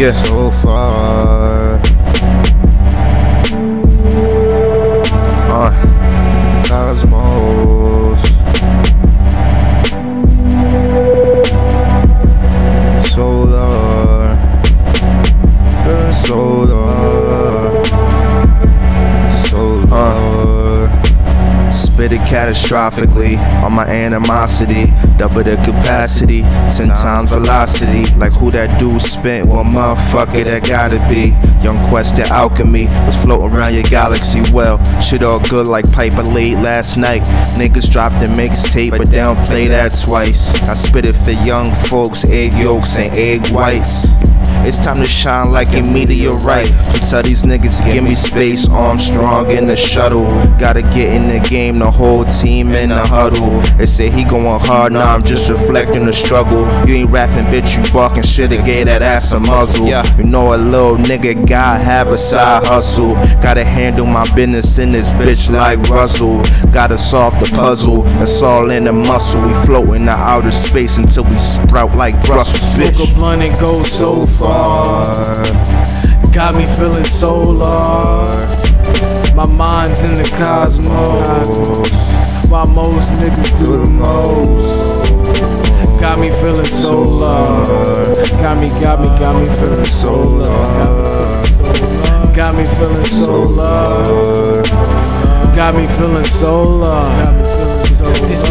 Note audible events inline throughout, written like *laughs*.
Yeah. So far. Catastrophically on my animosity. Double the capacity, ten times velocity. Like who that dude spent, well, motherfucker, that gotta be. Young Quest and Alchemy was floating around your galaxy. Well, shit all good like Piper late last night. Niggas dropped the mixtape, but they don't play that twice. I spit it for young folks, egg yolks and egg whites. It's time to shine like a meteorite. To tell these niggas, give me space. Armstrong in the shuttle. Gotta get in the game, the whole team in the huddle. They say he going hard, nah, I'm just reflecting the struggle. You ain't rapping, bitch, you barking shit and gave that ass a muzzle. You know a little nigga gotta have a side hustle. Gotta handle my business in this bitch like Russell. Gotta solve the puzzle, it's all in the muscle. We float in the outer space until we sprout like Brussels, bitch. Smoke a blunt and go so far. Got me feeling solar. My mind's in the cosmos. While most niggas do the most. Got me feeling solar. Got me, got me, got me feeling solar. Got me feeling solar. Got me feeling solar. That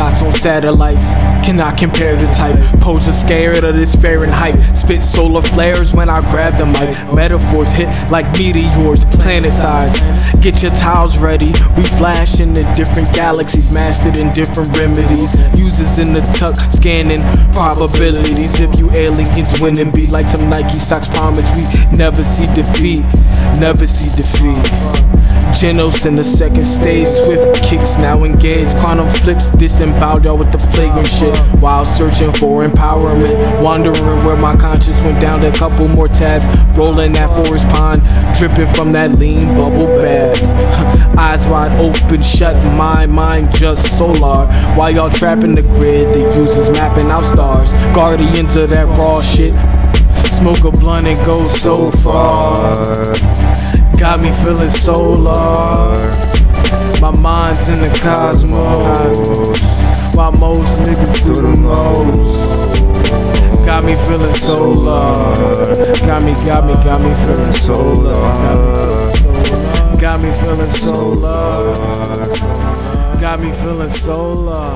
astronauts on satellites cannot compare the type. Pose are scared of this Fahrenheit. Spit solar flares when I grab the mic. Metaphors hit like meteors, planet size. Get your tiles ready. We flash into different galaxies, mastered in different remedies. Users in the tuck, scanning probabilities. If you aliens win and be like some Nike socks promise, we never see defeat. Never see defeat. Genos in the second stage, swift kicks now engaged. Quantum flips, disemboweled y'all with the flagrant shit. While searching for empowerment, wandering where my conscience went down a couple more tabs. Rolling that forest pond, dripping from that lean bubble bath. *laughs* Eyes wide open, shut my mind just solar. While y'all trapping the grid, the users mapping out stars. Guardians of that raw shit. Smoke a blunt and go so far. Got me feeling solar. My mind's in the cosmos. While most niggas do the most. Got me feeling solar. Got me, got me, got me feeling solar. Got me feeling solar. Got me feeling solar.